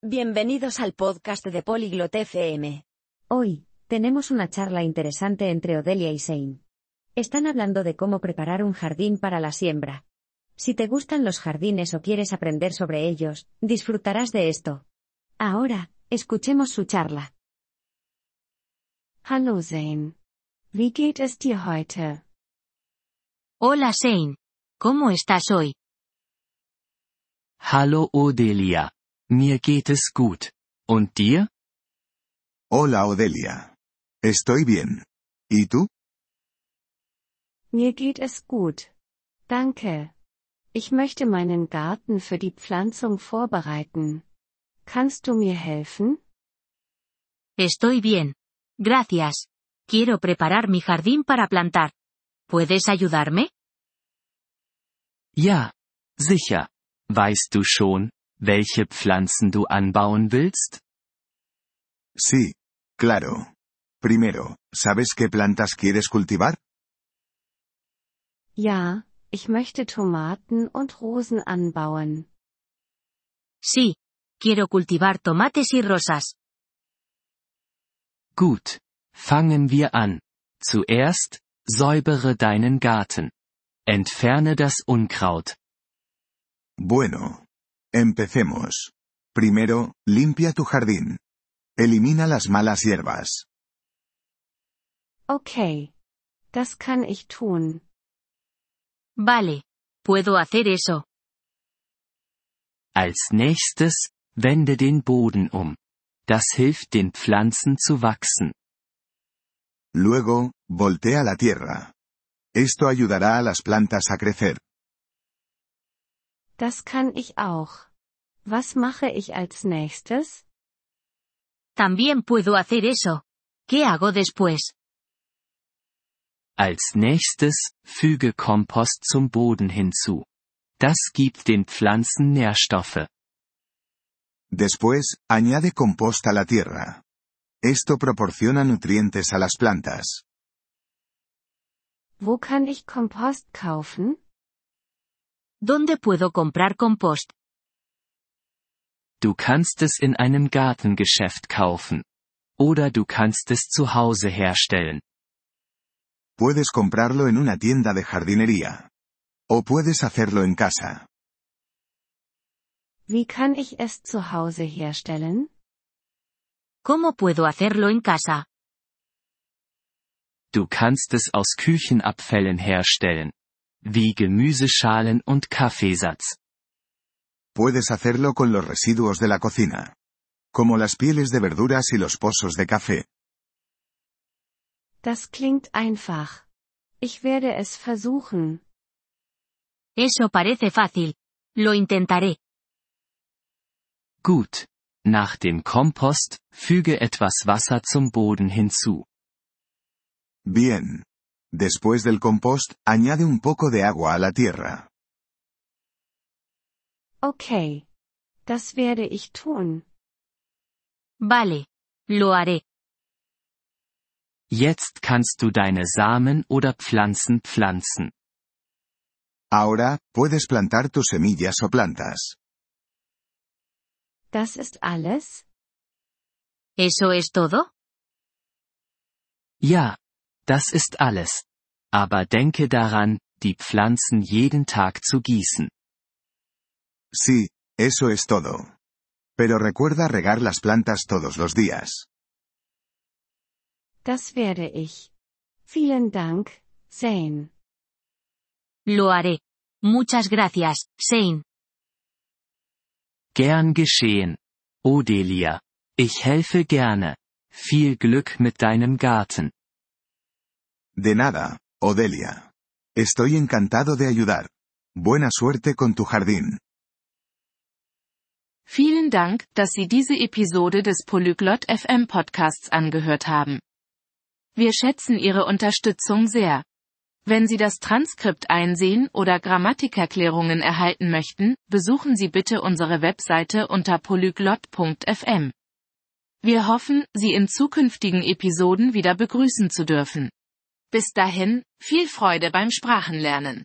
Bienvenidos al podcast de Polyglot FM. Hoy, tenemos una charla interesante entre Odelia y Shane. Están hablando de cómo preparar un jardín para la siembra. Si te gustan los jardines o quieres aprender sobre ellos, disfrutarás de esto. Ahora, escuchemos su charla. Hallo Zane. Wie geht es dir heute? Hola Shane. ¿Cómo estás hoy? Hallo Odelia. Mir geht es gut. Und dir? Hola Odelia. Estoy bien. ¿Y tú? Mir geht es gut. Danke. Ich möchte meinen Garten für die Pflanzung vorbereiten. Kannst du mir helfen? Estoy bien. Gracias. Quiero preparar mi jardín para plantar. ¿Puedes ayudarme? Ja. Sicher. Weißt du schon, welche Pflanzen du anbauen willst? Sí, claro. Primero, ¿sabes qué plantas quieres cultivar? Ja, ich möchte Tomaten und Rosen anbauen. Sí. Quiero cultivar tomates y rosas. Gut. Fangen wir an. Zuerst, säubere deinen Garten. Entferne das Unkraut. Bueno. Empecemos. Primero, limpia tu jardín. Elimina las malas hierbas. Okay. Das kann ich tun. Vale. Puedo hacer eso. Als nächstes, wende den Boden um. Das hilft den Pflanzen zu wachsen. Luego, voltea la tierra. Esto ayudará a las plantas a crecer. Das kann ich auch. Was mache ich als nächstes? También puedo hacer eso. ¿Qué hago después? Als nächstes, füge Kompost zum Boden hinzu. Das gibt den Pflanzen Nährstoffe. Después, añade compost a la tierra. Esto proporciona nutrientes a las plantas. Wo kann ich Kompost kaufen? ¿Dónde puedo comprar compost? Du kannst es in einem Gartengeschäft kaufen. Oder du kannst es zu Hause herstellen. Puedes comprarlo en una tienda de jardinería. O puedes hacerlo en casa. Wie kann ich es zu Hause herstellen? ¿Cómo puedo hacerlo en casa? Du kannst es aus Küchenabfällen herstellen. Wie Gemüseschalen und Kaffeesatz. Puedes hacerlo con los residuos de la cocina. Como las pieles de verduras y los pozos de café. Das klingt einfach. Ich werde es versuchen. Eso parece fácil. Lo intentaré. Gut. Nach dem Kompost, füge etwas Wasser zum Boden hinzu. Bien. Después del compost, añade un poco de agua a la tierra. Okay. Das werde ich tun. Vale. Lo haré. Jetzt kannst du deine Samen oder Pflanzen pflanzen. Ahora, puedes plantar tus semillas o plantas. Das ist alles? ¿Eso es todo? Ja. Das ist alles. Aber denke daran, die Pflanzen jeden Tag zu gießen. Sí, eso es todo. Pero recuerda regar las plantas todos los días. Das werde ich. Vielen Dank, Zane. Lo haré. Muchas gracias, Shane. Gern geschehen. Odelia. Ich helfe gerne. Viel Glück mit deinem Garten. De nada, Odelia. Estoy encantado de ayudar. Buena suerte con tu jardín. Vielen Dank, dass Sie diese Episode des Polyglot FM Podcasts angehört haben. Wir schätzen Ihre Unterstützung sehr. Wenn Sie das Transkript einsehen oder Grammatikerklärungen erhalten möchten, besuchen Sie bitte unsere Webseite unter polyglot.fm. Wir hoffen, Sie in zukünftigen Episoden wieder begrüßen zu dürfen. Bis dahin, viel Freude beim Sprachenlernen.